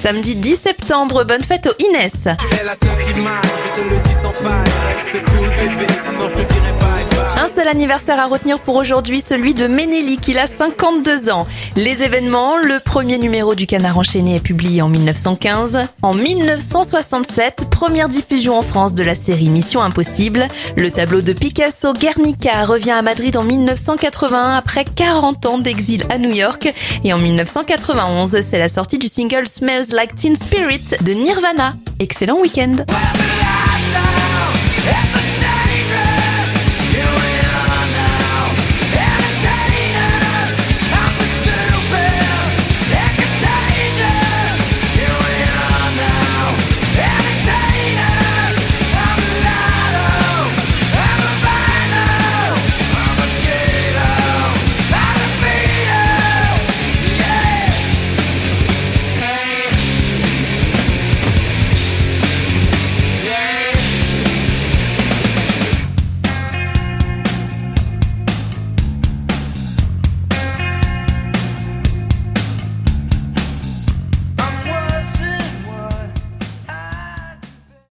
Samedi 10 septembre, bonne fête au Inès. Seul anniversaire à retenir pour aujourd'hui, celui de Ménélique, il a 52 ans. Les événements, le premier numéro du Canard enchaîné est publié en 1915. En 1967, première diffusion en France de la série Mission Impossible. Le tableau de Picasso Guernica revient à Madrid en 1981 après 40 ans d'exil à New York. Et en 1991, c'est la sortie du single Smells Like Teen Spirit de Nirvana. Excellent week-end.